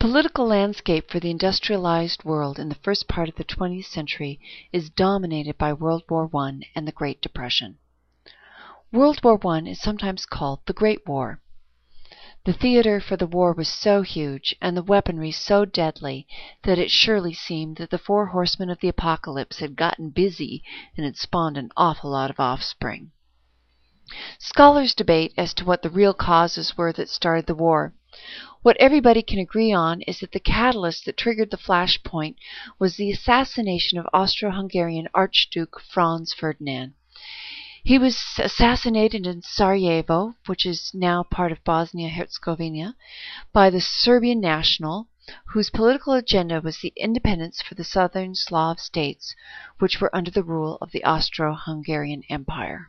political landscape for the industrialized world in the first part of the 20th century is dominated by World War I and the Great Depression. World War I is sometimes called the Great War. The theater for the war was so huge and the weaponry so deadly that it surely seemed that the four horsemen of the apocalypse had gotten busy and had spawned an awful lot of offspring. Scholars debate as to what the real causes were that started the war. What everybody can agree on is that the catalyst that triggered the flashpoint was the assassination of Austro-Hungarian Archduke Franz Ferdinand. He was assassinated in Sarajevo, which is now part of Bosnia-Herzegovina, by the Serbian national, whose political agenda was the independence for the southern Slav states, which were under the rule of the Austro-Hungarian Empire.